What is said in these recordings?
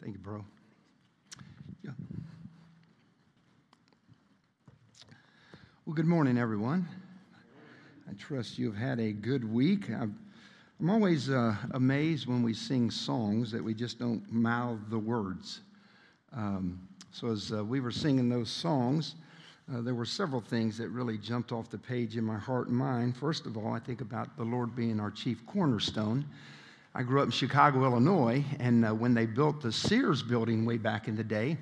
Thank you, bro. Yeah. Well, good morning, everyone. I trust you've had a good week. i am always uh, amazed when we sing songs that we just don't mouth the words. Um, so, as uh, we were singing those songs, uh, there were several things that really jumped off the page in my heart and mind. First of all, I think about the Lord being our chief cornerstone. I grew up in Chicago, Illinois, and uh, when they built the Sears building way back in the day,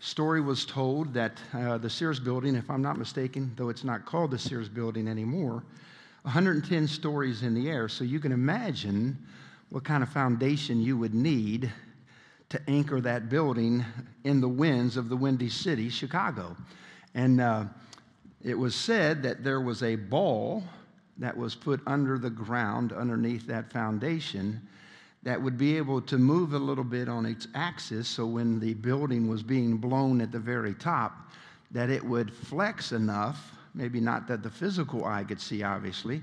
story was told that uh, the Sears building, if I'm not mistaken, though it's not called the Sears building anymore, 110 stories in the air. So you can imagine what kind of foundation you would need to anchor that building in the winds of the Windy City, Chicago. And uh, it was said that there was a ball that was put under the ground underneath that foundation that would be able to move a little bit on its axis so when the building was being blown at the very top that it would flex enough maybe not that the physical eye could see obviously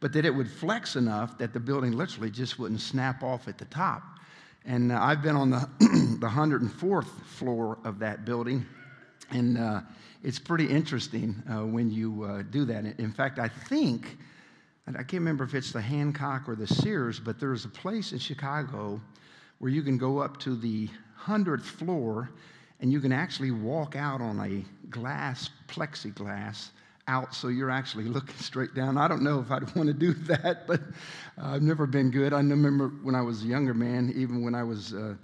but that it would flex enough that the building literally just wouldn't snap off at the top and uh, i've been on the, the 104th floor of that building and uh, it's pretty interesting uh, when you uh, do that. In fact, I think, I can't remember if it's the Hancock or the Sears, but there's a place in Chicago where you can go up to the 100th floor and you can actually walk out on a glass, plexiglass, out so you're actually looking straight down. I don't know if I'd want to do that, but uh, I've never been good. I remember when I was a younger man, even when I was uh,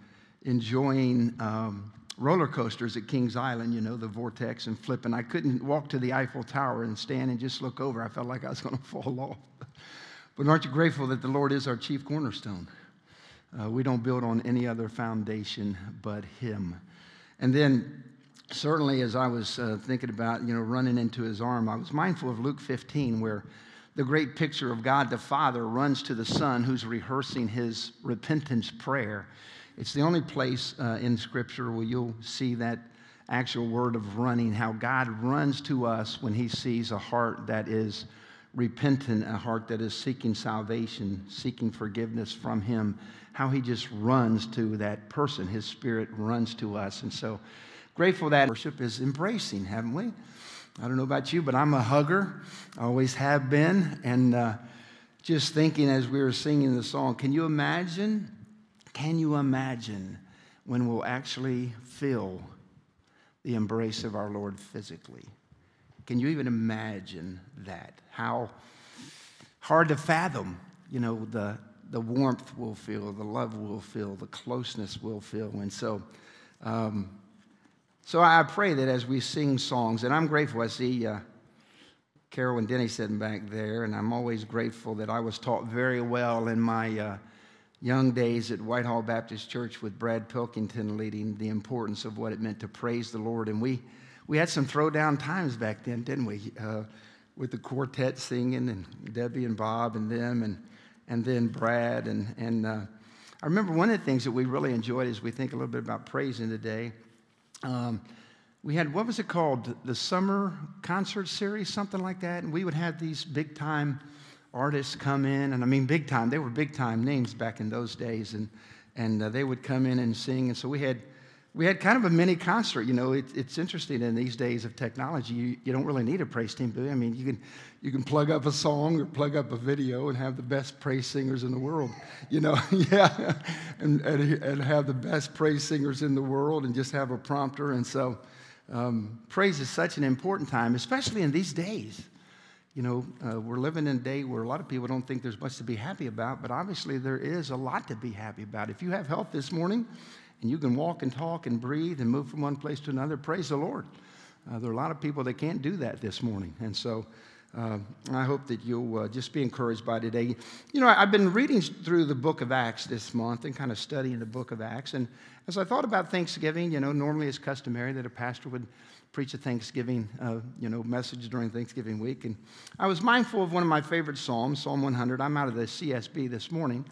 enjoying um, roller coasters at Kings Island, you know, the vortex and flipping. I couldn't walk to the Eiffel Tower and stand and just look over. I felt like I was going to fall off. But aren't you grateful that the Lord is our chief cornerstone? Uh, we don't build on any other foundation but Him. And then, certainly, as I was uh, thinking about, you know, running into His arm, I was mindful of Luke 15, where the great picture of God the Father runs to the Son who's rehearsing his repentance prayer. It's the only place uh, in Scripture where you'll see that actual word of running, how God runs to us when He sees a heart that is repentant, a heart that is seeking salvation, seeking forgiveness from Him, how He just runs to that person. His Spirit runs to us. And so, grateful that worship is embracing, haven't we? I don't know about you, but I'm a hugger, I always have been. And uh, just thinking as we were singing the song, can you imagine can you imagine when we'll actually feel the embrace of our Lord physically? Can you even imagine that? How hard to fathom, you know, the, the warmth we'll feel, the love we'll feel, the closeness we'll feel. And so, um, so I pray that as we sing songs, and I'm grateful, I see uh, Carol and Denny sitting back there, and I'm always grateful that I was taught very well in my. Uh, young days at Whitehall Baptist Church with Brad Pilkington leading the importance of what it meant to praise the Lord. And we, we had some throwdown times back then, didn't we? Uh, with the quartet singing and Debbie and Bob and them and, and then Brad. And, and uh, I remember one of the things that we really enjoyed as we think a little bit about praising today. Um, we had, what was it called? The summer concert series, something like that. And we would have these big time artists come in, and I mean big time. They were big time names back in those days, and and uh, they would come in and sing. And so we had we had kind of a mini concert. You know, it, it's interesting in these days of technology. You, you don't really need a praise team, you? I mean, you can you can plug up a song or plug up a video and have the best praise singers in the world. You know, yeah, and, and, and have the best praise singers in the world, and just have a prompter. And so, um, praise is such an important time, especially in these days you know, uh, we're living in a day where a lot of people don't think there's much to be happy about, but obviously there is a lot to be happy about. If you have health this morning and you can walk and talk and breathe and move from one place to another, praise the Lord. Uh, there are a lot of people that can't do that this morning. And so uh, I hope that you'll uh, just be encouraged by today. You know, I've been reading through the book of Acts this month and kind of studying the book of Acts. And as I thought about Thanksgiving, you know, normally it's customary that a pastor would preach a Thanksgiving, uh, you know, message during Thanksgiving week. And I was mindful of one of my favorite Psalms, Psalm 100. I'm out of the CSB this morning.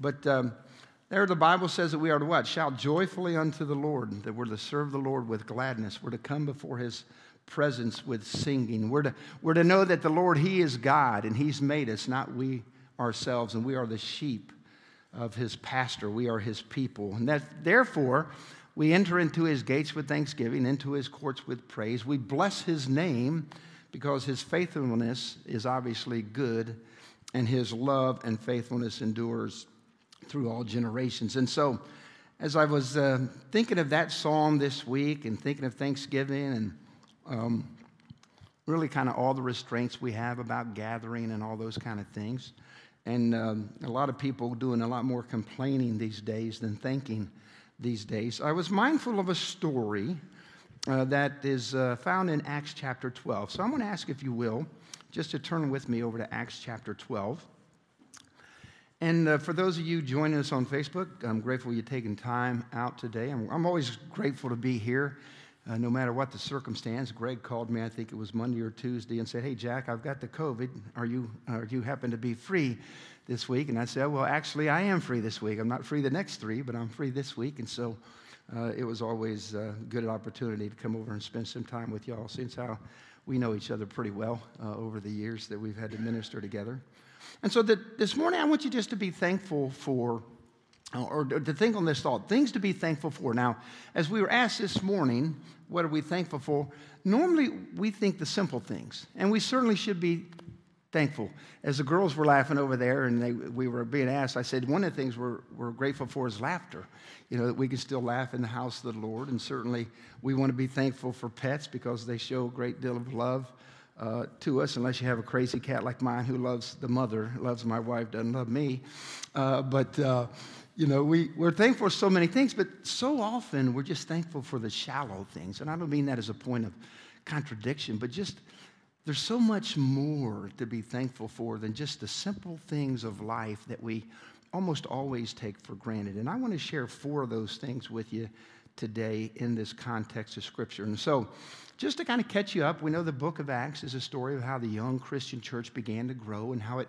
But um, there the Bible says that we are to what? Shout joyfully unto the Lord, that we're to serve the Lord with gladness. We're to come before his presence with singing. We're to, we're to know that the Lord, he is God, and he's made us, not we ourselves, and we are the sheep of his pastor. We are his people. And that, therefore, we enter into his gates with thanksgiving, into his courts with praise. We bless his name because his faithfulness is obviously good and his love and faithfulness endures through all generations. And so, as I was uh, thinking of that psalm this week and thinking of Thanksgiving and um, really kind of all the restraints we have about gathering and all those kind of things, and um, a lot of people doing a lot more complaining these days than thanking these days, I was mindful of a story uh, that is uh, found in Acts chapter 12. So I'm going to ask, if you will, just to turn with me over to Acts chapter 12. And uh, for those of you joining us on Facebook, I'm grateful you're taking time out today. I'm, I'm always grateful to be here, uh, no matter what the circumstance. Greg called me, I think it was Monday or Tuesday, and said, "Hey, Jack, I've got the COVID. Are you, uh, you happen to be free this week?" And I said, "Well, actually, I am free this week. I'm not free the next three, but I'm free this week." And so uh, it was always a good opportunity to come over and spend some time with y'all, since how we know each other pretty well uh, over the years that we've had to minister together. And so that this morning, I want you just to be thankful for, or to think on this thought things to be thankful for. Now, as we were asked this morning, what are we thankful for? Normally, we think the simple things, and we certainly should be thankful. As the girls were laughing over there and they, we were being asked, I said, one of the things we're, we're grateful for is laughter. You know, that we can still laugh in the house of the Lord. And certainly we want to be thankful for pets because they show a great deal of love uh, to us, unless you have a crazy cat like mine who loves the mother, loves my wife, doesn't love me. Uh, but, uh, you know, we, we're thankful for so many things, but so often we're just thankful for the shallow things. And I don't mean that as a point of contradiction, but just there's so much more to be thankful for than just the simple things of life that we almost always take for granted. And I want to share four of those things with you today in this context of Scripture. And so, just to kind of catch you up, we know the book of Acts is a story of how the young Christian church began to grow and how it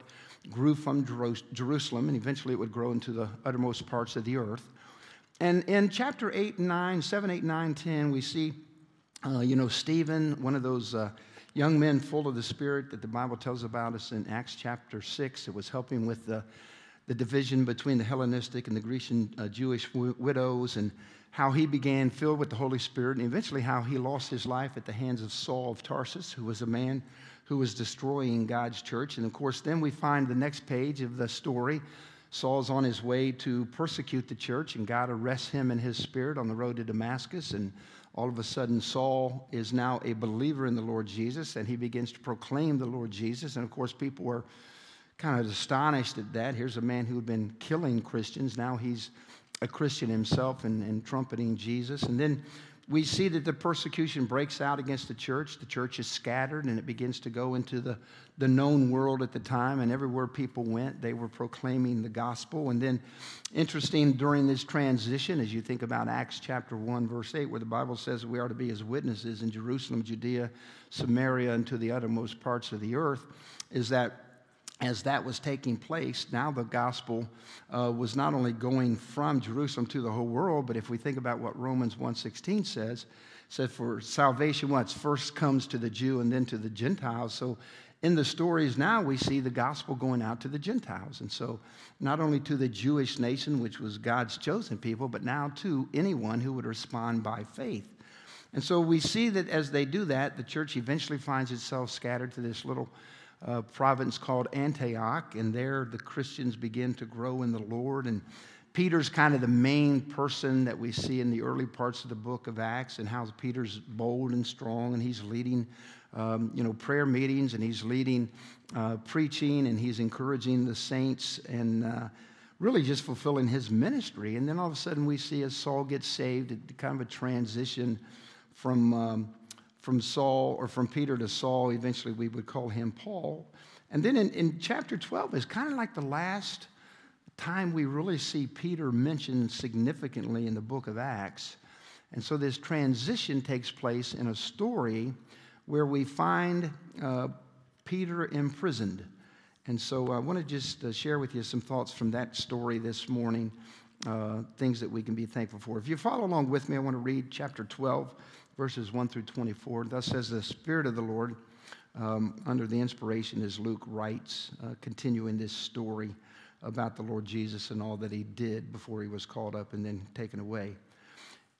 grew from Jerusalem and eventually it would grow into the uttermost parts of the earth. And in chapter 8 and 9, 7, 8, 9, 10, we see, uh, you know, Stephen, one of those uh, young men full of the Spirit that the Bible tells about us in Acts chapter 6. It was helping with the, the division between the Hellenistic and the Grecian uh, Jewish w- widows and how he began filled with the Holy Spirit, and eventually how he lost his life at the hands of Saul of Tarsus, who was a man who was destroying God's church. And of course, then we find the next page of the story. Saul's on his way to persecute the church, and God arrests him in his spirit on the road to Damascus. And all of a sudden, Saul is now a believer in the Lord Jesus, and he begins to proclaim the Lord Jesus. And of course, people were kind of astonished at that. Here's a man who had been killing Christians. Now he's a Christian himself and, and trumpeting Jesus. And then we see that the persecution breaks out against the church. The church is scattered and it begins to go into the, the known world at the time. And everywhere people went, they were proclaiming the gospel. And then, interesting during this transition, as you think about Acts chapter 1, verse 8, where the Bible says we are to be as witnesses in Jerusalem, Judea, Samaria, and to the uttermost parts of the earth, is that as that was taking place, now the gospel uh, was not only going from Jerusalem to the whole world, but if we think about what Romans 1.16 says, said for salvation, once first comes to the Jew and then to the Gentiles. So in the stories now, we see the gospel going out to the Gentiles. And so not only to the Jewish nation, which was God's chosen people, but now to anyone who would respond by faith. And so we see that as they do that, the church eventually finds itself scattered to this little uh, province called Antioch, and there the Christians begin to grow in the Lord. And Peter's kind of the main person that we see in the early parts of the book of Acts, and how Peter's bold and strong, and he's leading, um, you know, prayer meetings, and he's leading uh, preaching, and he's encouraging the saints, and uh, really just fulfilling his ministry. And then all of a sudden, we see as Saul gets saved, kind of a transition from um, from Saul or from Peter to Saul. Eventually, we would call him Paul. And then in, in chapter 12 is kind of like the last time we really see Peter mentioned significantly in the book of Acts. And so this transition takes place in a story where we find uh, Peter imprisoned. And so I want to just uh, share with you some thoughts from that story this morning, uh, things that we can be thankful for. If you follow along with me, I want to read chapter 12 verses 1 through 24. Thus says the Spirit of the Lord, um, under the inspiration as Luke writes, uh, continuing this story about the Lord Jesus and all that he did before he was called up and then taken away.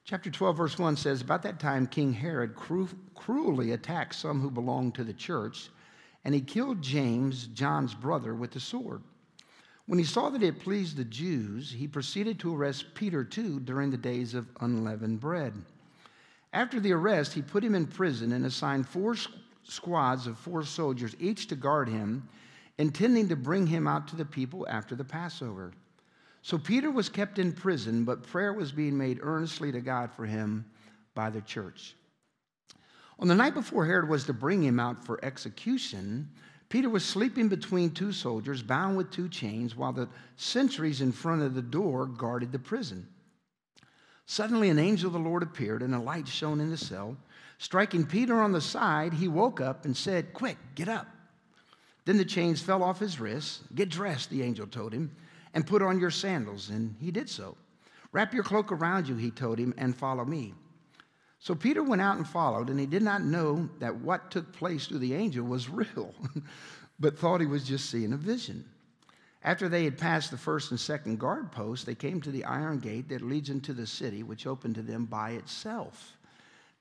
Chapter 12, verse 1 says About that time, King Herod cru- cruelly attacked some who belonged to the church, and he killed James, John's brother, with the sword. When he saw that it pleased the Jews, he proceeded to arrest Peter too during the days of unleavened bread. After the arrest, he put him in prison and assigned four squads of four soldiers, each to guard him, intending to bring him out to the people after the Passover. So Peter was kept in prison, but prayer was being made earnestly to God for him by the church. On the night before Herod was to bring him out for execution, Peter was sleeping between two soldiers, bound with two chains, while the sentries in front of the door guarded the prison. Suddenly, an angel of the Lord appeared, and a light shone in the cell. Striking Peter on the side, he woke up and said, Quick, get up. Then the chains fell off his wrists. Get dressed, the angel told him, and put on your sandals. And he did so. Wrap your cloak around you, he told him, and follow me. So Peter went out and followed, and he did not know that what took place through the angel was real, but thought he was just seeing a vision. After they had passed the first and second guard posts, they came to the iron gate that leads into the city, which opened to them by itself.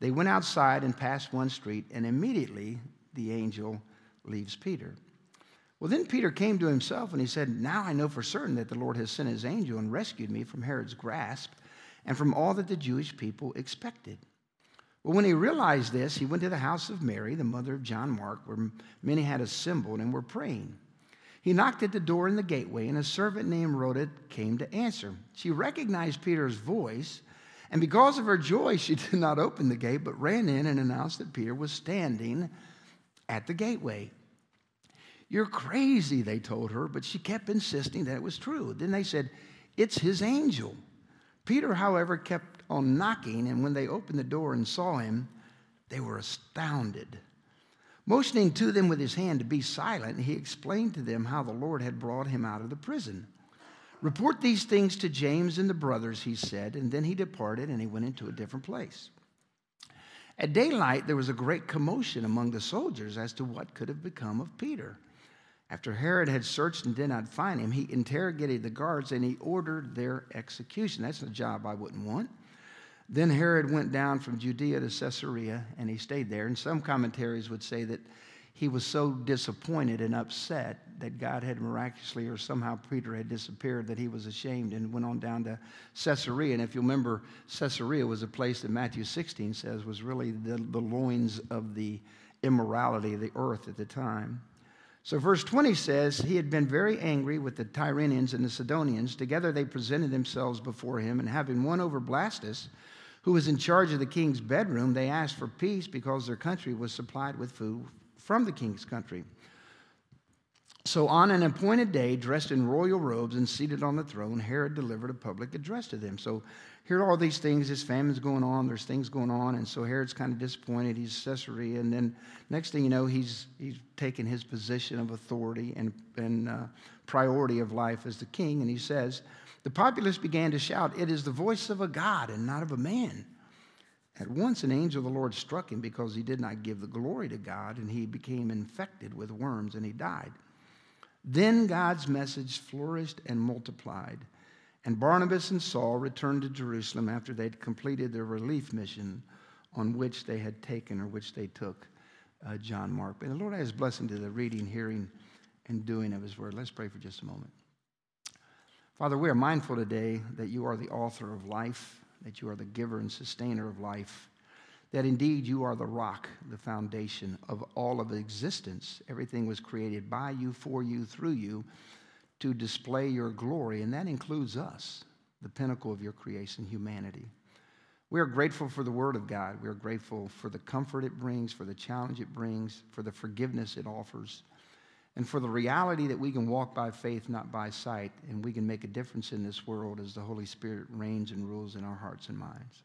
They went outside and passed one street, and immediately the angel leaves Peter. Well, then Peter came to himself and he said, Now I know for certain that the Lord has sent his angel and rescued me from Herod's grasp and from all that the Jewish people expected. Well, when he realized this, he went to the house of Mary, the mother of John Mark, where many had assembled and were praying. He knocked at the door in the gateway, and a servant named Rhoda came to answer. She recognized Peter's voice, and because of her joy, she did not open the gate, but ran in and announced that Peter was standing at the gateway. You're crazy, they told her, but she kept insisting that it was true. Then they said, It's his angel. Peter, however, kept on knocking, and when they opened the door and saw him, they were astounded. Motioning to them with his hand to be silent, he explained to them how the Lord had brought him out of the prison. Report these things to James and the brothers, he said, and then he departed and he went into a different place. At daylight, there was a great commotion among the soldiers as to what could have become of Peter. After Herod had searched and did not find him, he interrogated the guards and he ordered their execution. That's a job I wouldn't want. Then Herod went down from Judea to Caesarea and he stayed there. And some commentaries would say that he was so disappointed and upset that God had miraculously or somehow Peter had disappeared that he was ashamed and went on down to Caesarea. And if you remember, Caesarea was a place that Matthew 16 says was really the, the loins of the immorality of the earth at the time. So, verse 20 says, He had been very angry with the Tyrians and the Sidonians. Together they presented themselves before him, and having won over Blastus, who was in charge of the king's bedroom, they asked for peace because their country was supplied with food from the king's country. So, on an appointed day, dressed in royal robes and seated on the throne, Herod delivered a public address to them. So, here are all these things. This famine's going on. There's things going on. And so Herod's kind of disappointed. He's Caesarea. And then next thing you know, he's, he's taken his position of authority and, and uh, priority of life as the king. And he says, The populace began to shout, It is the voice of a God and not of a man. At once, an angel of the Lord struck him because he did not give the glory to God, and he became infected with worms and he died. Then God's message flourished and multiplied. And Barnabas and Saul returned to Jerusalem after they'd completed their relief mission on which they had taken or which they took uh, John Mark. And the Lord has blessing to the reading, hearing, and doing of his word. Let's pray for just a moment. Father, we are mindful today that you are the author of life, that you are the giver and sustainer of life, that indeed you are the rock, the foundation of all of existence. Everything was created by you, for you, through you to display your glory, and that includes us, the pinnacle of your creation, humanity. We are grateful for the Word of God. We are grateful for the comfort it brings, for the challenge it brings, for the forgiveness it offers, and for the reality that we can walk by faith, not by sight, and we can make a difference in this world as the Holy Spirit reigns and rules in our hearts and minds.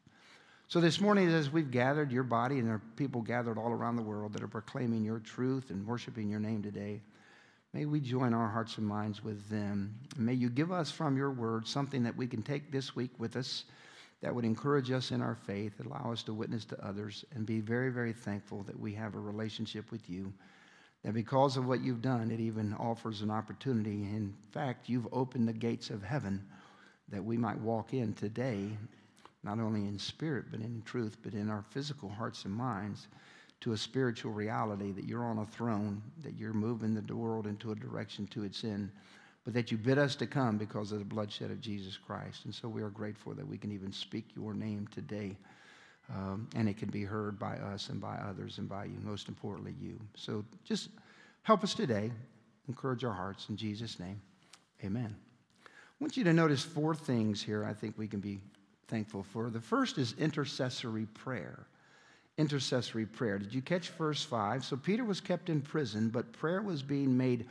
So, this morning, as we've gathered your body, and there are people gathered all around the world that are proclaiming your truth and worshiping your name today, May we join our hearts and minds with them. May you give us from your word something that we can take this week with us that would encourage us in our faith, allow us to witness to others, and be very, very thankful that we have a relationship with you that because of what you've done, it even offers an opportunity. In fact, you've opened the gates of heaven that we might walk in today, not only in spirit, but in truth, but in our physical hearts and minds, to a spiritual reality that you're on a throne, that you're moving the world into a direction to its end, but that you bid us to come because of the bloodshed of Jesus Christ. And so we are grateful that we can even speak your name today. Um, and it can be heard by us and by others and by you, most importantly, you. So just help us today, encourage our hearts in Jesus' name. Amen. I want you to notice four things here I think we can be thankful for. The first is intercessory prayer. Intercessory prayer. Did you catch verse 5? So Peter was kept in prison, but prayer was being made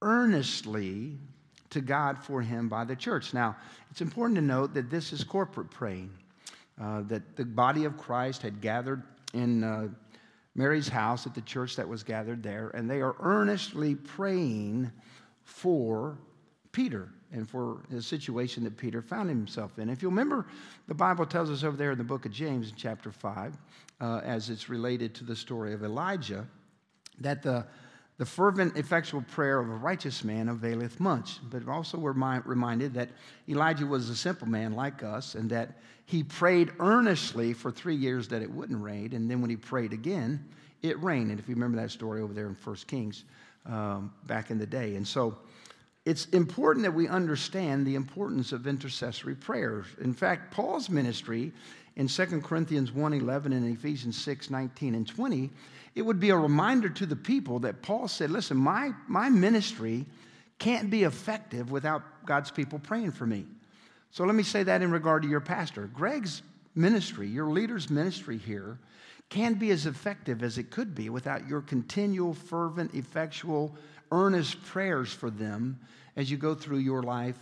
earnestly to God for him by the church. Now, it's important to note that this is corporate praying uh, that the body of Christ had gathered in uh, Mary's house at the church that was gathered there, and they are earnestly praying for Peter and for the situation that Peter found himself in. If you remember, the Bible tells us over there in the book of James, in chapter 5, uh, as it's related to the story of Elijah, that the the fervent, effectual prayer of a righteous man availeth much. But also we're reminded that Elijah was a simple man like us and that he prayed earnestly for three years that it wouldn't rain. And then when he prayed again, it rained. And if you remember that story over there in 1 Kings um, back in the day. And so it's important that we understand the importance of intercessory prayers. In fact, Paul's ministry in 2 Corinthians 1 11 and Ephesians 6 19 and 20 it would be a reminder to the people that Paul said, listen, my, my ministry can't be effective without God's people praying for me. So let me say that in regard to your pastor. Greg's ministry, your leader's ministry here, can be as effective as it could be without your continual, fervent, effectual, earnest prayers for them as you go through your life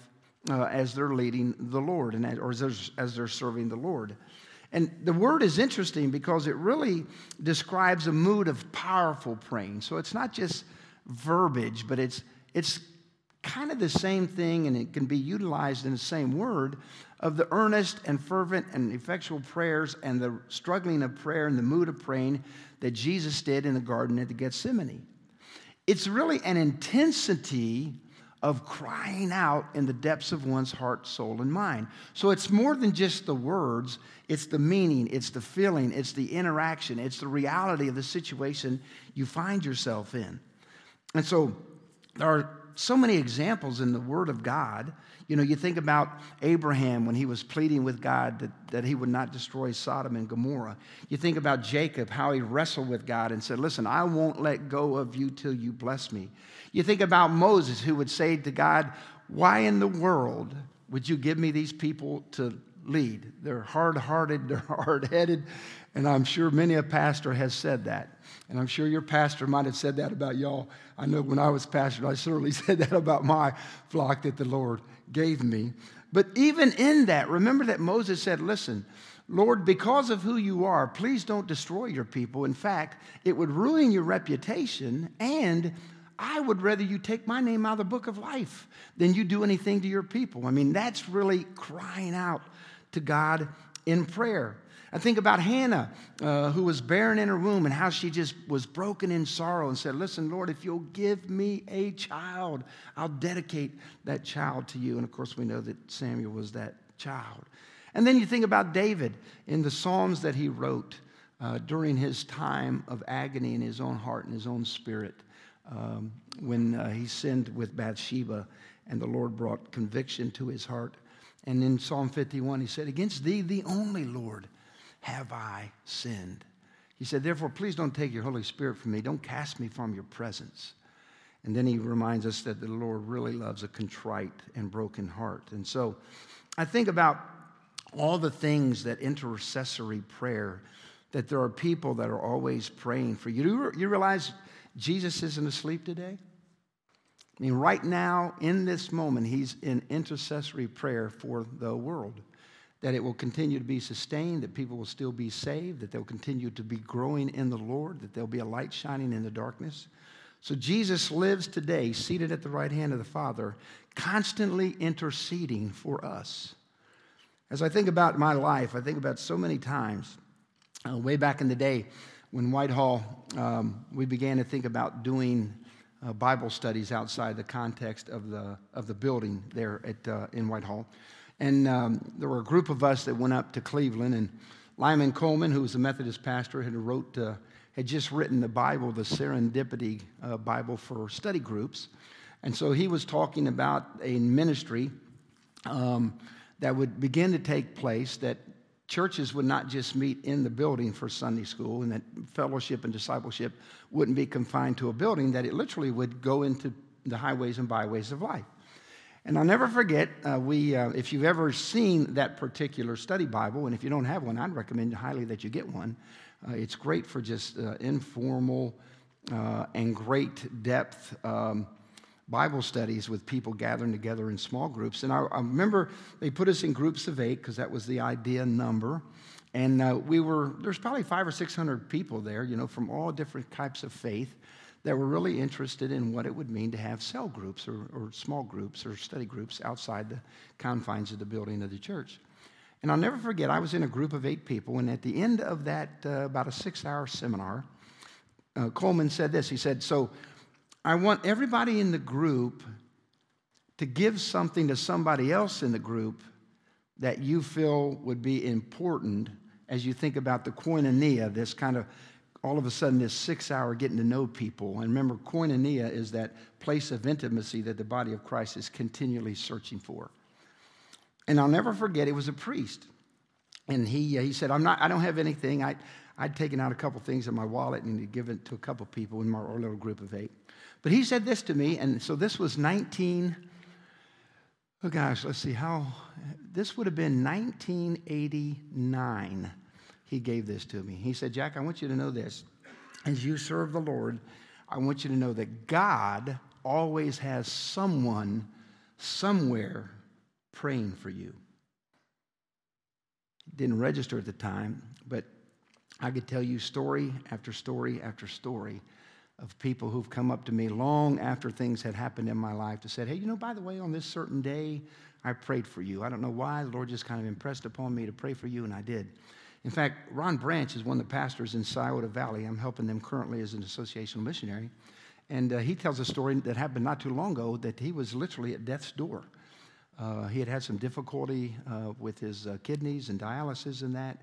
uh, as they're leading the Lord and as, or as, as they're serving the Lord. And the word is interesting because it really describes a mood of powerful praying. So it's not just verbiage, but it's, it's kind of the same thing, and it can be utilized in the same word of the earnest and fervent and effectual prayers and the struggling of prayer and the mood of praying that Jesus did in the garden at the Gethsemane. It's really an intensity of crying out in the depths of one's heart, soul, and mind. So it's more than just the words, it's the meaning, it's the feeling, it's the interaction, it's the reality of the situation you find yourself in. And so there are so many examples in the Word of God. You know, you think about Abraham when he was pleading with God that, that he would not destroy Sodom and Gomorrah. You think about Jacob, how he wrestled with God and said, Listen, I won't let go of you till you bless me. You think about Moses, who would say to God, Why in the world would you give me these people to lead? They're hard hearted, they're hard headed, and I'm sure many a pastor has said that. And I'm sure your pastor might have said that about y'all. I know when I was pastor, I certainly said that about my flock that the Lord gave me. But even in that, remember that Moses said, Listen, Lord, because of who you are, please don't destroy your people. In fact, it would ruin your reputation and I would rather you take my name out of the book of life than you do anything to your people. I mean, that's really crying out to God in prayer. I think about Hannah, uh, who was barren in her womb, and how she just was broken in sorrow and said, Listen, Lord, if you'll give me a child, I'll dedicate that child to you. And of course, we know that Samuel was that child. And then you think about David in the Psalms that he wrote uh, during his time of agony in his own heart and his own spirit um, when uh, he sinned with Bathsheba and the Lord brought conviction to his heart. And in Psalm 51, he said, Against thee, the only Lord, have I sinned. He said, Therefore, please don't take your Holy Spirit from me. Don't cast me from your presence. And then he reminds us that the Lord really loves a contrite and broken heart. And so I think about all the things that intercessory prayer, that there are people that are always praying for you. You realize Jesus isn't asleep today? I mean, right now, in this moment, he's in intercessory prayer for the world. That it will continue to be sustained, that people will still be saved, that they'll continue to be growing in the Lord, that there'll be a light shining in the darkness. So Jesus lives today, seated at the right hand of the Father, constantly interceding for us. As I think about my life, I think about so many times, uh, way back in the day, when Whitehall, um, we began to think about doing uh, Bible studies outside the context of the, of the building there at, uh, in Whitehall. And um, there were a group of us that went up to Cleveland, and Lyman Coleman, who was a Methodist pastor, had wrote, uh, had just written the Bible, the Serendipity uh, Bible for study groups. And so he was talking about a ministry um, that would begin to take place that churches would not just meet in the building for Sunday school and that fellowship and discipleship wouldn't be confined to a building, that it literally would go into the highways and byways of life. And I'll never forget, uh, we, uh, if you've ever seen that particular study Bible, and if you don't have one, I'd recommend highly that you get one. Uh, it's great for just uh, informal uh, and great depth um, Bible studies with people gathering together in small groups. And I, I remember they put us in groups of eight because that was the idea number. And uh, we were, there's probably five or 600 people there, you know, from all different types of faith that were really interested in what it would mean to have cell groups or, or small groups or study groups outside the confines of the building of the church. And I'll never forget, I was in a group of eight people, and at the end of that, uh, about a six hour seminar, uh, Coleman said this. He said, So I want everybody in the group to give something to somebody else in the group that you feel would be important as you think about the koinonia, this kind of all of a sudden this six hour getting to know people. And remember, koinonia is that place of intimacy that the body of Christ is continually searching for. And I'll never forget, it was a priest. And he, uh, he said, I'm not, I don't have anything. I, I'd taken out a couple things in my wallet and given it to a couple people in our little group of eight. But he said this to me, and so this was 19, oh gosh, let's see how, this would have been 1989. He gave this to me. He said, Jack, I want you to know this. As you serve the Lord, I want you to know that God always has someone somewhere praying for you. Didn't register at the time, but I could tell you story after story after story of people who've come up to me long after things had happened in my life to say, hey, you know, by the way, on this certain day, I prayed for you. I don't know why. The Lord just kind of impressed upon me to pray for you, and I did. In fact, Ron Branch is one of the pastors in Scioto Valley. I'm helping them currently as an associational missionary. And uh, he tells a story that happened not too long ago that he was literally at death's door. Uh, he had had some difficulty uh, with his uh, kidneys and dialysis and that.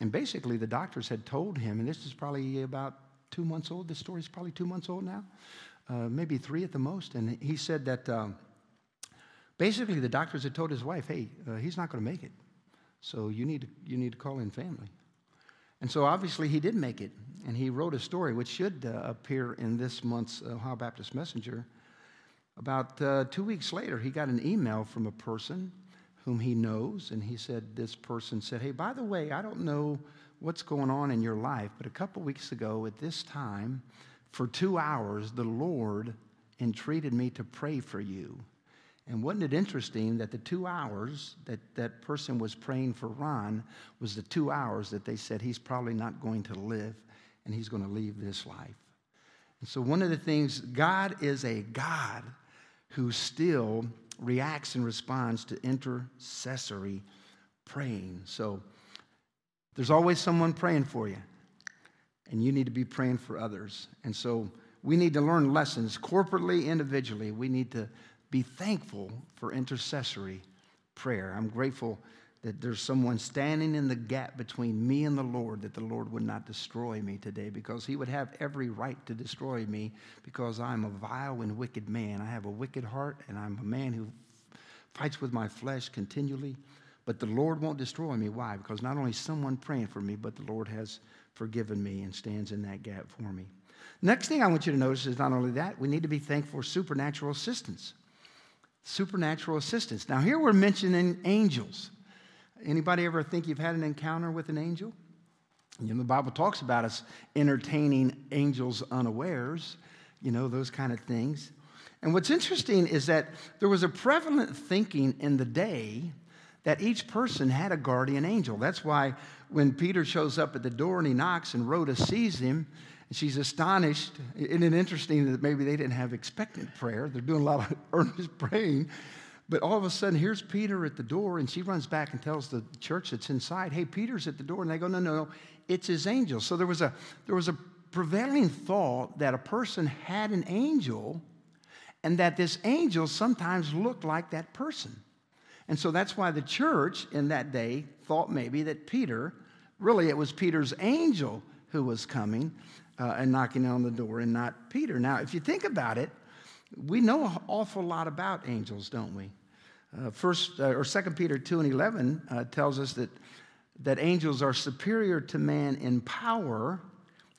And basically, the doctors had told him, and this is probably about two months old. This story is probably two months old now, uh, maybe three at the most. And he said that um, basically the doctors had told his wife, hey, he's not going to make it. So you need, to, you need to call in family. And so obviously he did make it. And he wrote a story which should uh, appear in this month's Ohio Baptist Messenger. About uh, two weeks later, he got an email from a person whom he knows. And he said, This person said, Hey, by the way, I don't know what's going on in your life. But a couple weeks ago at this time, for two hours, the Lord entreated me to pray for you. And wasn't it interesting that the two hours that that person was praying for Ron was the two hours that they said he's probably not going to live and he's going to leave this life? And so, one of the things, God is a God who still reacts and responds to intercessory praying. So, there's always someone praying for you, and you need to be praying for others. And so we need to learn lessons corporately, individually. We need to be thankful for intercessory prayer. I'm grateful that there's someone standing in the gap between me and the Lord, that the Lord would not destroy me today because he would have every right to destroy me because I'm a vile and wicked man. I have a wicked heart and I'm a man who fights with my flesh continually. But the Lord won't destroy me. Why? Because not only someone praying for me, but the Lord has forgiven me and stands in that gap for me. Next thing I want you to notice is not only that, we need to be thankful for supernatural assistance. Supernatural assistance. Now, here we're mentioning angels. Anybody ever think you've had an encounter with an angel? You know, the Bible talks about us entertaining angels unawares, you know, those kind of things. And what's interesting is that there was a prevalent thinking in the day that each person had a guardian angel. That's why when Peter shows up at the door and he knocks and Rhoda sees him, and she's astonished. Isn't it interesting that maybe they didn't have expectant prayer? They're doing a lot of earnest praying. But all of a sudden, here's Peter at the door, and she runs back and tells the church that's inside, hey, Peter's at the door. And they go, no, no, no, it's his angel. So there was a, there was a prevailing thought that a person had an angel and that this angel sometimes looked like that person. And so that's why the church in that day thought maybe that Peter, really, it was Peter's angel who was coming uh, and knocking on the door and not Peter. Now, if you think about it, we know an awful lot about angels, don't we? Uh, first uh, or Second Peter two and eleven uh, tells us that that angels are superior to man in power,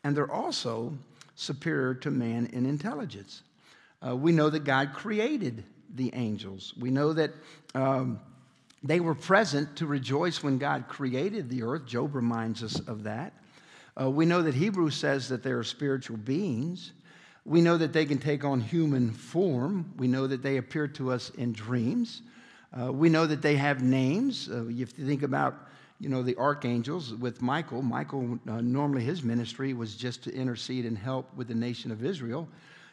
and they're also superior to man in intelligence. Uh, we know that God created the angels. We know that um, they were present to rejoice when God created the earth. Job reminds us of that. Uh, we know that Hebrews says that they are spiritual beings. We know that they can take on human form. We know that they appear to us in dreams. Uh, we know that they have names. Uh, if you think about, you know, the archangels with Michael, Michael, uh, normally his ministry was just to intercede and help with the nation of Israel.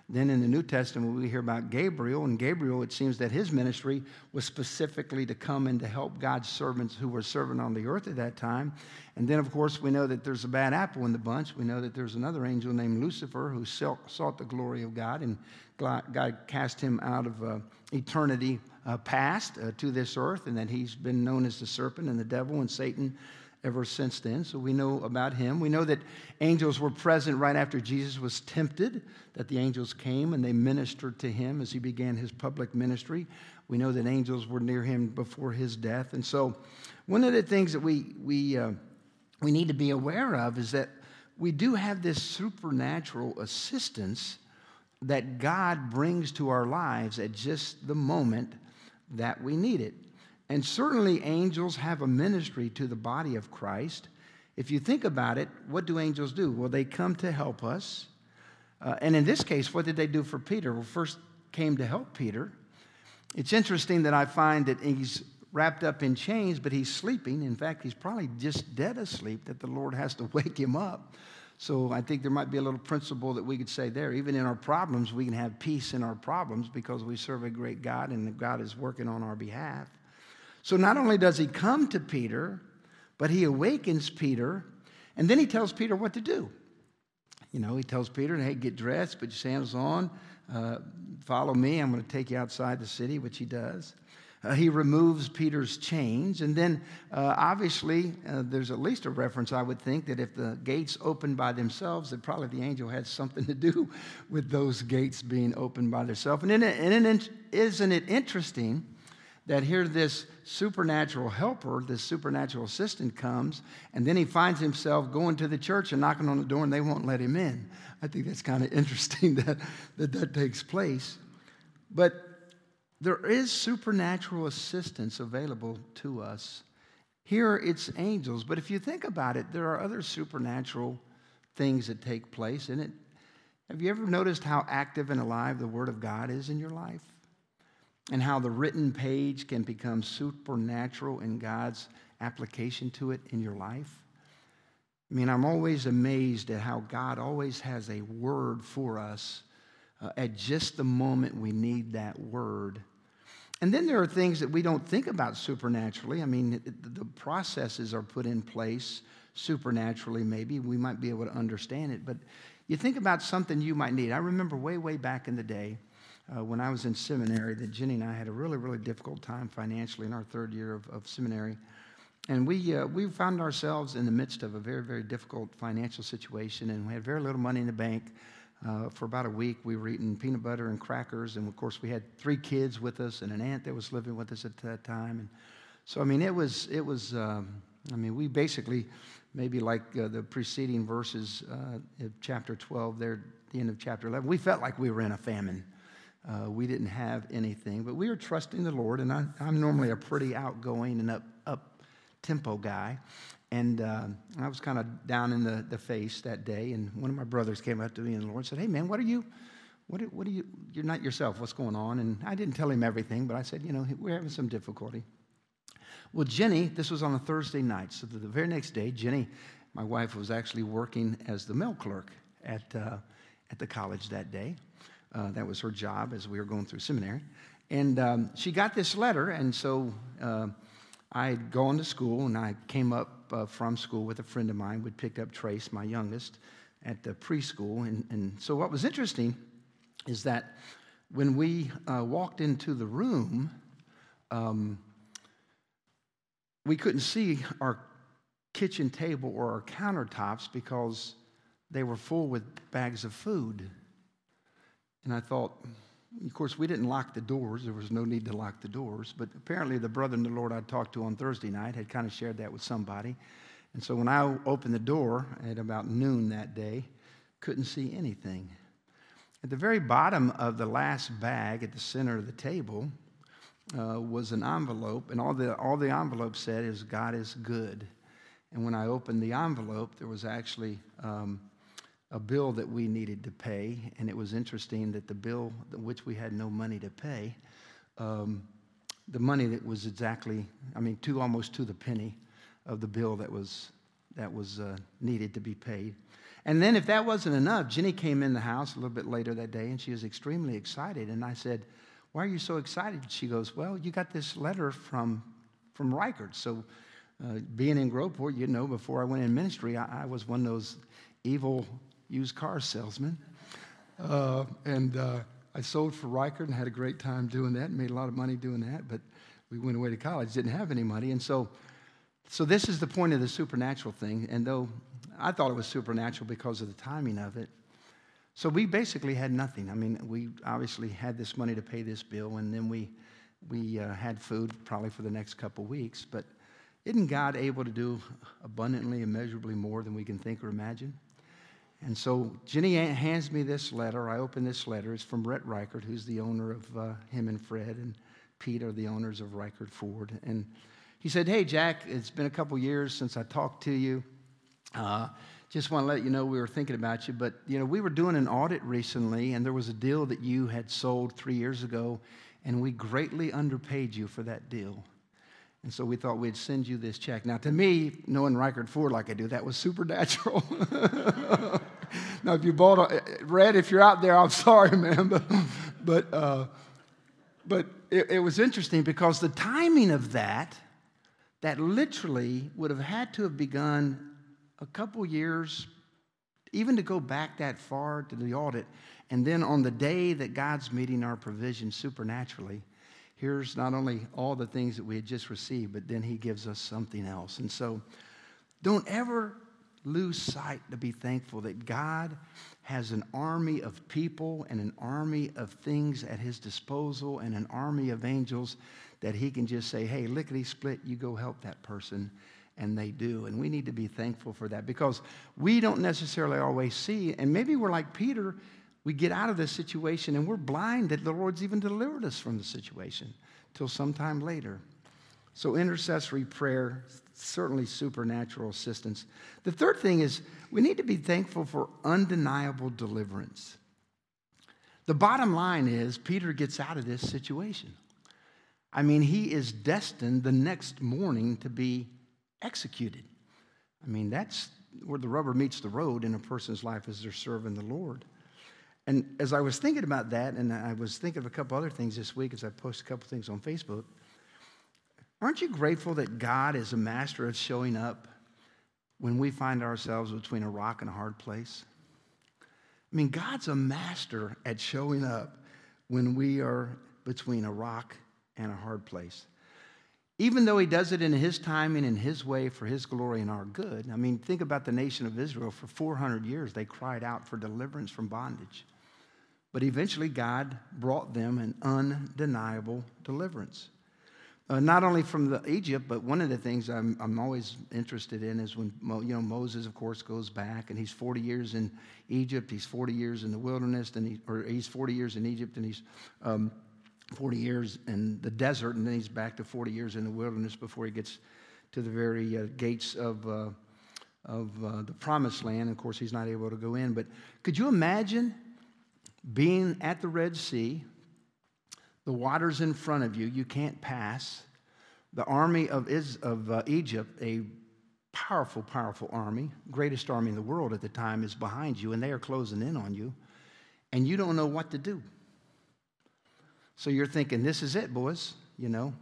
Then in the New Testament, we hear about Gabriel, and Gabriel, it seems that his ministry was specifically to come and to help God's servants who were serving on the earth at that time. And then, of course, we know that there's a bad apple in the bunch. We know that there's another angel named Lucifer who sought the glory of God, and God cast him out of uh, eternity uh, past uh, to this earth, and that he's been known as the serpent and the devil and Satan ever since then. So we know about him. We know that angels were present right after Jesus was tempted, that the angels came and they ministered to him as he began his public ministry. We know that angels were near him before his death. And so one of the things that we, we, uh, we need to be aware of is that we do have this supernatural assistance that God brings to our lives at just the moment that we need it. And certainly, angels have a ministry to the body of Christ. If you think about it, what do angels do? Well, they come to help us. Uh, and in this case, what did they do for Peter? Well, first came to help Peter. It's interesting that I find that he's wrapped up in chains, but he's sleeping. In fact, he's probably just dead asleep, that the Lord has to wake him up. So I think there might be a little principle that we could say there. Even in our problems, we can have peace in our problems because we serve a great God and God is working on our behalf. So not only does he come to Peter, but he awakens Peter, and then he tells Peter what to do. You know, he tells Peter, hey, get dressed, put your sandals on, uh, follow me. I'm going to take you outside the city, which he does. Uh, he removes Peter's chains. And then, uh, obviously, uh, there's at least a reference, I would think, that if the gates opened by themselves, that probably the angel had something to do with those gates being opened by themselves. And, and isn't it interesting that here this supernatural helper, this supernatural assistant comes, and then he finds himself going to the church and knocking on the door and they won't let him in. I think that's kind of interesting that, that that takes place. But there is supernatural assistance available to us. Here it's angels, but if you think about it, there are other supernatural things that take place in it. Have you ever noticed how active and alive the Word of God is in your life? And how the written page can become supernatural in God's application to it in your life. I mean, I'm always amazed at how God always has a word for us uh, at just the moment we need that word. And then there are things that we don't think about supernaturally. I mean, the processes are put in place supernaturally, maybe. We might be able to understand it. But you think about something you might need. I remember way, way back in the day, uh, when I was in seminary that Jenny and I had a really, really difficult time financially in our third year of, of seminary. And we, uh, we found ourselves in the midst of a very, very difficult financial situation, and we had very little money in the bank. Uh, for about a week, we were eating peanut butter and crackers, and of course, we had three kids with us and an aunt that was living with us at that time. And so, I mean, it was, it was. Um, I mean, we basically, maybe like uh, the preceding verses uh, of chapter 12, there, the end of chapter 11, we felt like we were in a famine. Uh, we didn't have anything, but we were trusting the Lord. And I, am normally a pretty outgoing and up, up tempo guy. And uh, I was kind of down in the, the face that day. And one of my brothers came up to me and the Lord said, Hey, man, what are you? What, what are you? You're not yourself. What's going on? And I didn't tell him everything, but I said, You know, we're having some difficulty. Well, Jenny, this was on a Thursday night. So the very next day, Jenny, my wife, was actually working as the mail clerk at, uh, at the college that day. Uh, that was her job as we were going through seminary. And um, she got this letter, and so uh, I'd gone to school, and I came up uh, from school with a friend of mine. We'd picked up Trace, my youngest, at the preschool. And, and so what was interesting is that when we uh, walked into the room, um, we couldn't see our kitchen table or our countertops because they were full with bags of food. And I thought, of course, we didn't lock the doors. There was no need to lock the doors. But apparently, the brother in the Lord I talked to on Thursday night had kind of shared that with somebody. And so when I opened the door at about noon that day, couldn't see anything. At the very bottom of the last bag at the center of the table uh, was an envelope, and all the, all the envelope said is, God is good. And when I opened the envelope, there was actually um, a bill that we needed to pay. And it was interesting that the bill, which we had no money to pay, um, the money that was exactly, I mean, to almost to the penny of the bill that was, that was uh, needed to be paid. And then, if that wasn't enough, Jenny came in the house a little bit later that day and she was extremely excited. And I said, Why are you so excited? She goes, Well, you got this letter from, from Ricart. So, uh, being in Groveport, you know, before I went in ministry, I, I was one of those evil used car salesman. Uh, and uh, I sold for Ricart and had a great time doing that and made a lot of money doing that. But we went away to college, didn't have any money. And so, so this is the point of the supernatural thing. And though I thought it was supernatural because of the timing of it, so we basically had nothing. I mean, we obviously had this money to pay this bill, and then we, we uh, had food probably for the next couple weeks. But isn't God able to do abundantly, immeasurably more than we can think or imagine? And so Jenny hands me this letter. I open this letter. It's from Rhett Ricart, who's the owner of uh, him and Fred, and Pete are the owners of Ricart Ford. And he said, Hey, Jack, it's been a couple years since I talked to you. Uh, just want to let you know we were thinking about you. But, you know, we were doing an audit recently, and there was a deal that you had sold three years ago, and we greatly underpaid you for that deal. And so we thought we'd send you this check. Now, to me, knowing Ricart Ford like I do, that was supernatural. now, if you bought a red, if you're out there, I'm sorry, man. But, but, uh, but it, it was interesting because the timing of that, that literally would have had to have begun a couple years, even to go back that far to the audit. And then on the day that God's meeting our provision supernaturally, here's not only all the things that we had just received, but then he gives us something else. And so don't ever lose sight to be thankful that God has an army of people and an army of things at his disposal and an army of angels that he can just say, hey, lickety split, you go help that person. And they do. And we need to be thankful for that because we don't necessarily always see. And maybe we're like Peter we get out of this situation and we're blind that the Lord's even delivered us from the situation till sometime later. So, intercessory prayer, certainly supernatural assistance. The third thing is we need to be thankful for undeniable deliverance. The bottom line is Peter gets out of this situation. I mean, he is destined the next morning to be executed. I mean, that's where the rubber meets the road in a person's life as they're serving the Lord. And as I was thinking about that, and I was thinking of a couple other things this week as I posted a couple things on Facebook, aren't you grateful that God is a master of showing up when we find ourselves between a rock and a hard place? I mean, God's a master at showing up when we are between a rock and a hard place. Even though he does it in his time and in his way for his glory and our good. I mean, think about the nation of Israel. For 400 years, they cried out for deliverance from bondage. But eventually, God brought them an undeniable deliverance. Uh, not only from the Egypt, but one of the things I'm, I'm always interested in is when you know Moses, of course, goes back and he's 40 years in Egypt, he's 40 years in the wilderness, and he, or he's 40 years in Egypt, and he's um, 40 years in the desert, and then he's back to 40 years in the wilderness before he gets to the very uh, gates of uh, of uh, the promised land. Of course, he's not able to go in. But could you imagine being at the Red Sea, the water's in front of you, you can't pass. The army of, Is, of uh, Egypt, a powerful, powerful army, greatest army in the world at the time, is behind you, and they are closing in on you, and you don't know what to do. So you're thinking, this is it, boys, you know.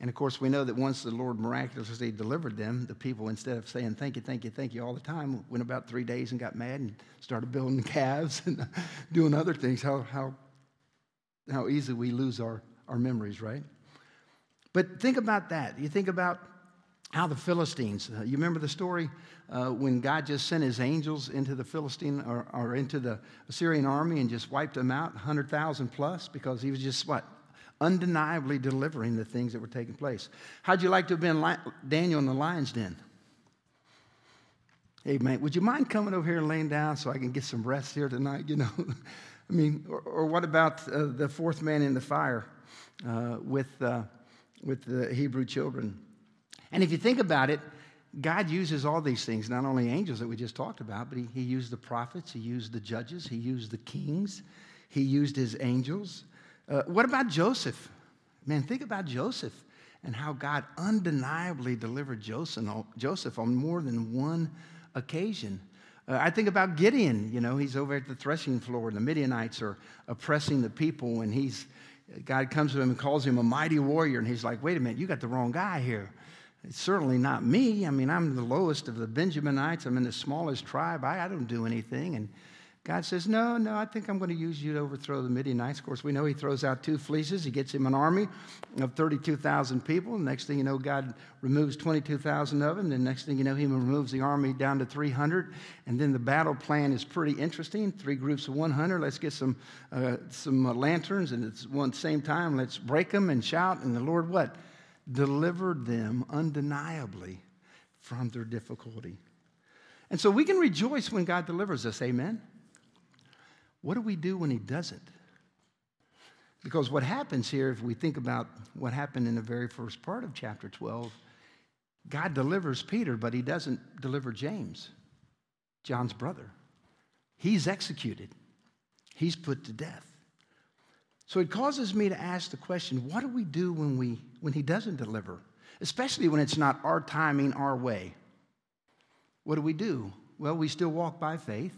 And of course, we know that once the Lord miraculously delivered them, the people, instead of saying thank you, thank you, thank you all the time, went about three days and got mad and started building calves and doing other things. How, how, how easy we lose our, our memories, right? But think about that. You think about how the Philistines, uh, you remember the story uh, when God just sent his angels into the Philistine or, or into the Assyrian army and just wiped them out, 100,000 plus, because he was just what? undeniably delivering the things that were taking place. How'd you like to have been Daniel in the lion's den? Hey, man, would you mind coming over here and laying down so I can get some rest here tonight? You know, I mean, or, or, what about uh, the fourth man in the fire uh, with, uh, with the Hebrew children? And if you think about it, God uses all these things, not only angels that we just talked about, but he, he used the prophets, he used the judges, he used the kings, he used his angels. Uh, what about Joseph? Man, think about Joseph and how God undeniably delivered Joseph on more than one occasion. Uh, I think about Gideon. You know, he's over at the threshing floor, and the Midianites are oppressing the people, and he's God comes to him and calls him a mighty warrior, and he's like, "Wait a minute, you got the wrong guy here. It's certainly not me. I mean, I'm the lowest of the Benjaminites. I'm in the smallest tribe. I, I don't do anything." And God says, No, no, I think I'm going to use you to overthrow the Midianites. Of course, we know he throws out two fleeces. He gets him an army of 32,000 people. next thing you know, God removes 22,000 of them. The next thing you know, he removes the army down to 300. And then the battle plan is pretty interesting. Three groups of 100. Let's get some, uh, some uh, lanterns. And at one same time, let's break them and shout. And the Lord what? Delivered them undeniably from their difficulty. And so we can rejoice when God delivers us. Amen. What do we do when he doesn't? Because what happens here, if we think about what happened in the very first part of chapter 12, God delivers Peter, but he doesn't deliver James, John's brother. He's executed, he's put to death. So it causes me to ask the question what do we do when, we, when he doesn't deliver? Especially when it's not our timing, our way. What do we do? Well, we still walk by faith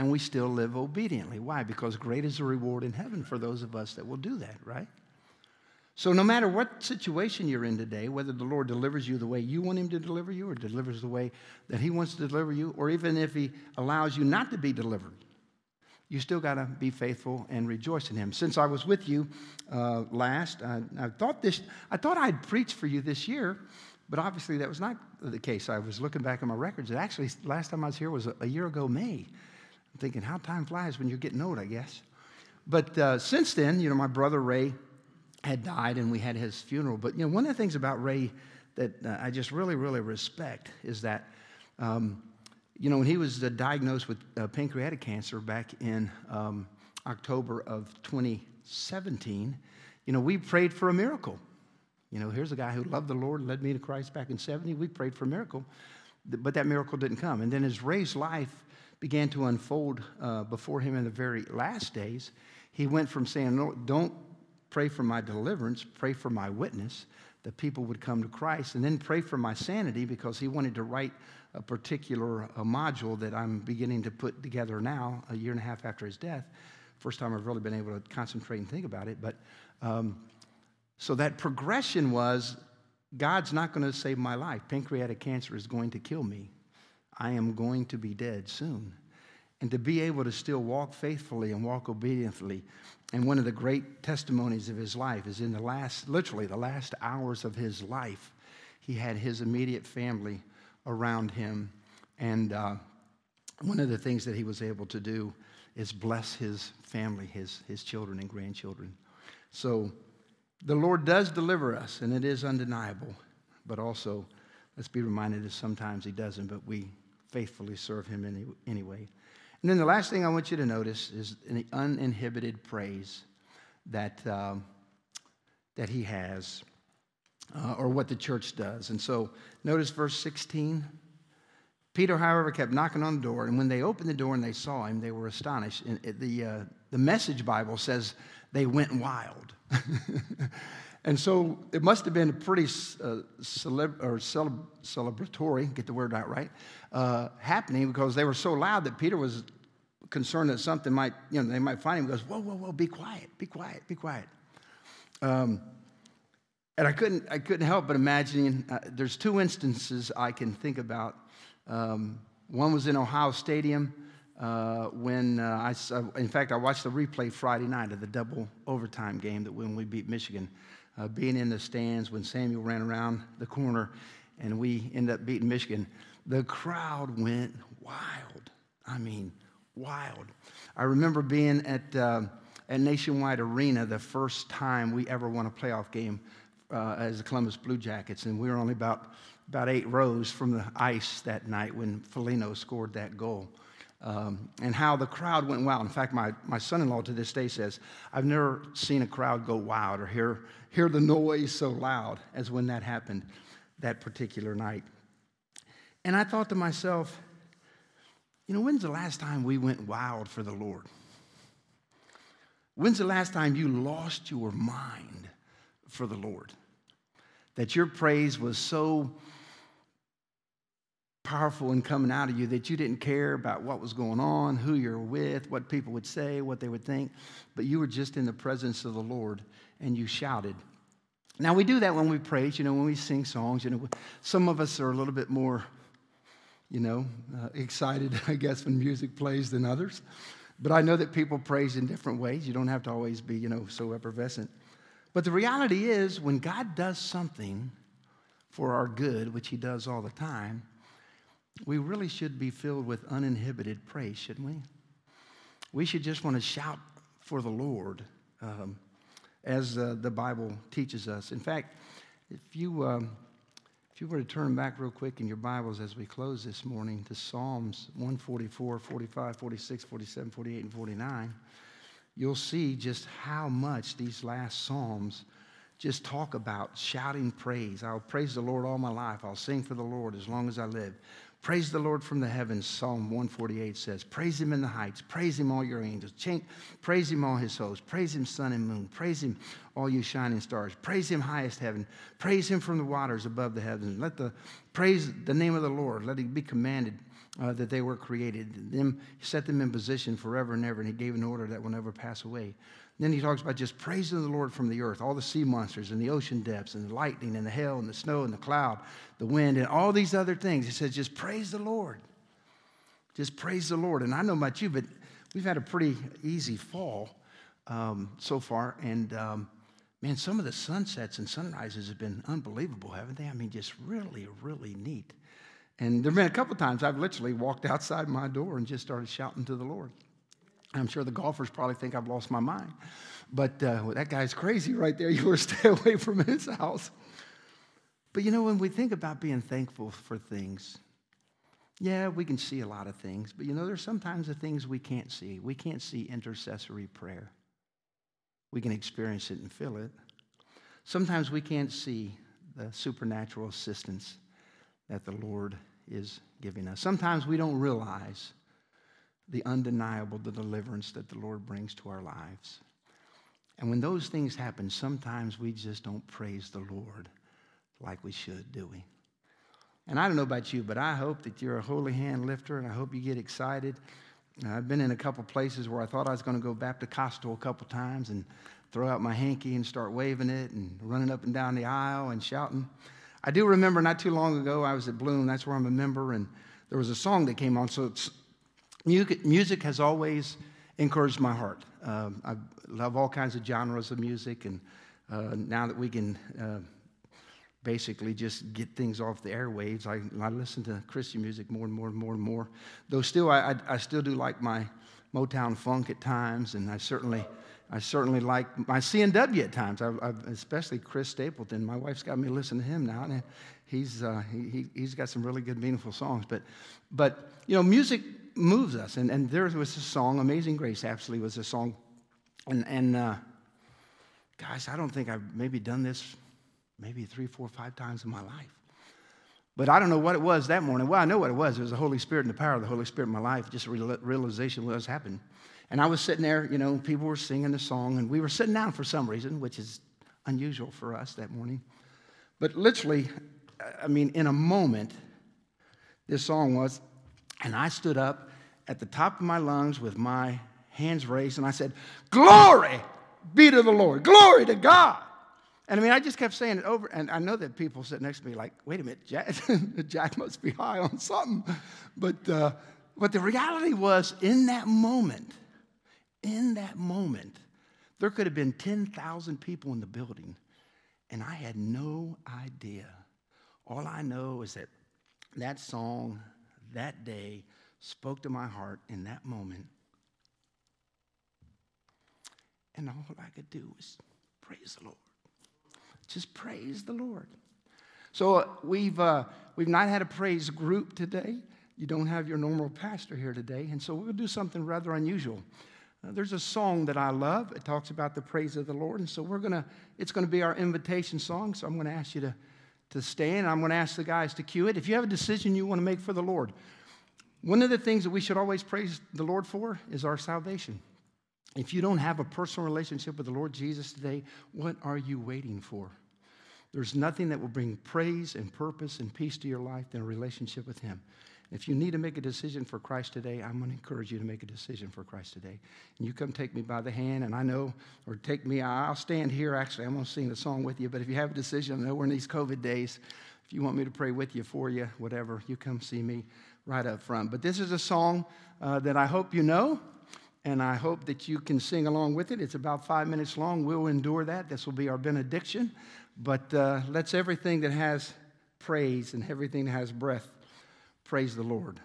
and we still live obediently. Why? Because great is the reward in heaven for those of us that will do that, right? So, no matter what situation you're in today, whether the Lord delivers you the way you want Him to deliver you, or delivers the way that He wants to deliver you, or even if He allows you not to be delivered, you still got to be faithful and rejoice in Him. Since I was with you uh, last, I, I thought this, I thought I'd preach for you this year, but obviously that was not the case. I was looking back at my records. actually, last time I was here was a, a year ago, May. I'm thinking, how time flies when you're getting old, I guess. But uh, since then, you know, my brother Ray had died and we had his funeral. But, you know, one of the things about Ray that uh, I just really, really respect is that, um, you know, when he was uh, diagnosed with uh, pancreatic cancer back in um, October of 2017, you know, we prayed for a miracle. You know, here's a guy who loved the Lord, led me to Christ back in 70. We prayed for a miracle, but that miracle didn't come. And then as Ray's life began to unfold uh, before him in the very last days, he went from saying, no, Don't pray for my deliverance, pray for my witness, that people would come to Christ, and then pray for my sanity because he wanted to write a particular a module that I'm beginning to put together now, a year and a half after his death. First time I've really been able to concentrate and think about it. But um, so that progression was God's not going to save my life. Pancreatic cancer is going to kill me. I am going to be dead soon. And to be able to still walk faithfully and walk obediently. And one of the great testimonies of his life is in the last, literally, the last hours of his life, he had his immediate family around him. And uh, one of the things that he was able to do is bless his family, his, his children and grandchildren. So the Lord does deliver us, and it is undeniable. But also, let's be reminded that sometimes he doesn't, but we faithfully serve him any, anyway. And then the last thing I want you to notice is the uninhibited praise that, um, that he has, uh, or what the church does. And so notice verse 16. Peter, however, kept knocking on the door, and when they opened the door and they saw him, they were astonished. And the, uh, the Message Bible says they went wild. And so it must have been a pretty uh, celeb- or celeb- celebratory, get the word out right, uh, happening because they were so loud that Peter was concerned that something might, you know, they might find him. He goes, whoa, whoa, whoa, be quiet, be quiet, be quiet. Um, and I couldn't, I couldn't help but imagining uh, there's two instances I can think about. Um, one was in Ohio Stadium uh, when uh, I, in fact, I watched the replay Friday night of the double overtime game that when we beat Michigan. Uh, being in the stands when Samuel ran around the corner and we ended up beating Michigan, the crowd went wild. I mean, wild. I remember being at, uh, at Nationwide Arena the first time we ever won a playoff game uh, as the Columbus Blue Jackets, and we were only about, about eight rows from the ice that night when Foligno scored that goal. Um, and how the crowd went wild. In fact, my, my son in law to this day says, I've never seen a crowd go wild or hear, hear the noise so loud as when that happened that particular night. And I thought to myself, you know, when's the last time we went wild for the Lord? When's the last time you lost your mind for the Lord? That your praise was so powerful in coming out of you that you didn't care about what was going on, who you're with, what people would say, what they would think, but you were just in the presence of the Lord and you shouted. Now, we do that when we praise, you know, when we sing songs. You know, some of us are a little bit more, you know, uh, excited, I guess, when music plays than others. But I know that people praise in different ways. You don't have to always be, you know, so effervescent. But the reality is, when God does something for our good, which He does all the time, we really should be filled with uninhibited praise, shouldn't we? We should just want to shout for the Lord. Um, as uh, the Bible teaches us. In fact, if you, um, if you were to turn back real quick in your Bibles as we close this morning to Psalms 144, 45, 46, 47, 48, and 49, you'll see just how much these last Psalms just talk about shouting praise. I'll praise the Lord all my life. I'll sing for the Lord as long as I live. Praise the Lord from the heavens, Psalm 148 says. Praise him in the heights. Praise him, all your angels. Praise him, all his hosts. Praise him, sun and moon. Praise him, all you shining stars. Praise him, highest heaven. Praise him from the waters above the heavens. Let the praise the name of the Lord. Let it be commanded uh, that they were created. Them, set them in position forever and ever, and he gave an order that will never pass away. Then he talks about just praising the Lord from the earth, all the sea monsters and the ocean depths and the lightning and the hail and the snow and the cloud, the wind and all these other things. He says, just praise the Lord. Just praise the Lord. And I know about you, but we've had a pretty easy fall um, so far. And um, man, some of the sunsets and sunrises have been unbelievable, haven't they? I mean, just really, really neat. And there have been a couple times I've literally walked outside my door and just started shouting to the Lord. I'm sure the golfers probably think I've lost my mind. But uh, well, that guy's crazy right there. You to stay away from his house. But you know, when we think about being thankful for things, yeah, we can see a lot of things. But you know, there's sometimes the things we can't see. We can't see intercessory prayer. We can experience it and feel it. Sometimes we can't see the supernatural assistance that the Lord is giving us. Sometimes we don't realize the undeniable, the deliverance that the Lord brings to our lives. And when those things happen, sometimes we just don't praise the Lord like we should, do we? And I don't know about you, but I hope that you're a holy hand lifter and I hope you get excited. I've been in a couple places where I thought I was going to go Baptist-costal a couple times and throw out my hanky and start waving it and running up and down the aisle and shouting. I do remember not too long ago, I was at Bloom, that's where I'm a member, and there was a song that came on. So Music, has always encouraged my heart. Um, I love all kinds of genres of music, and uh, now that we can uh, basically just get things off the airwaves, I, I, listen to Christian music more and more and more and more. Though still, I, I, I still do like my Motown funk at times, and I certainly, I certainly like my CNW at times. I, especially Chris Stapleton. My wife's got me listening to him now, and he's uh, he, he's got some really good, meaningful songs. But, but you know, music moves us. And, and there was a song, Amazing Grace absolutely was a song. And, and uh, guys, I don't think I've maybe done this maybe three, four, five times in my life. But I don't know what it was that morning. Well, I know what it was. It was the Holy Spirit and the power of the Holy Spirit in my life, just a realization what was happening. And I was sitting there, you know, people were singing the song, and we were sitting down for some reason, which is unusual for us that morning. But literally, I mean, in a moment, this song was, and I stood up at the top of my lungs with my hands raised and I said, Glory be to the Lord. Glory to God. And I mean, I just kept saying it over, and I know that people sitting next to me like, wait a minute, Jack, Jack must be high on something. But, uh, but the reality was, in that moment, in that moment, there could have been 10,000 people in the building, and I had no idea. All I know is that that song, that day, spoke to my heart in that moment. And all I could do was praise the Lord. Just praise the Lord. So uh, we've, uh, we've not had a praise group today. You don't have your normal pastor here today. And so to do something rather unusual. Uh, there's a song that I love. It talks about the praise of the Lord. And so we're going to, it's going to be our invitation song. So I'm going to ask you to, to stand. I'm going to ask the guys to cue it. If you have a decision you want to make for the Lord, one of the things that we should always praise the Lord for is our salvation. If you don't have a personal relationship with the Lord Jesus today, what are you waiting for? There's nothing that will bring praise and purpose and peace to your life than a relationship with Him. If you need to make a decision for Christ today, I'm going to encourage you to make a decision for Christ today. And you come take me by the hand, and I know, or take me, I'll stand here. Actually, I'm going to sing a song with you. But if you have a decision, I know we're in these COVID days. If you want me to pray with you, for you, whatever, you come see me right up front. But this is a song uh, that I hope you know and I hope that you can sing along with it. It's about five minutes long. We'll endure that. This will be our benediction. But uh, let's everything that has praise and everything that has breath praise the Lord.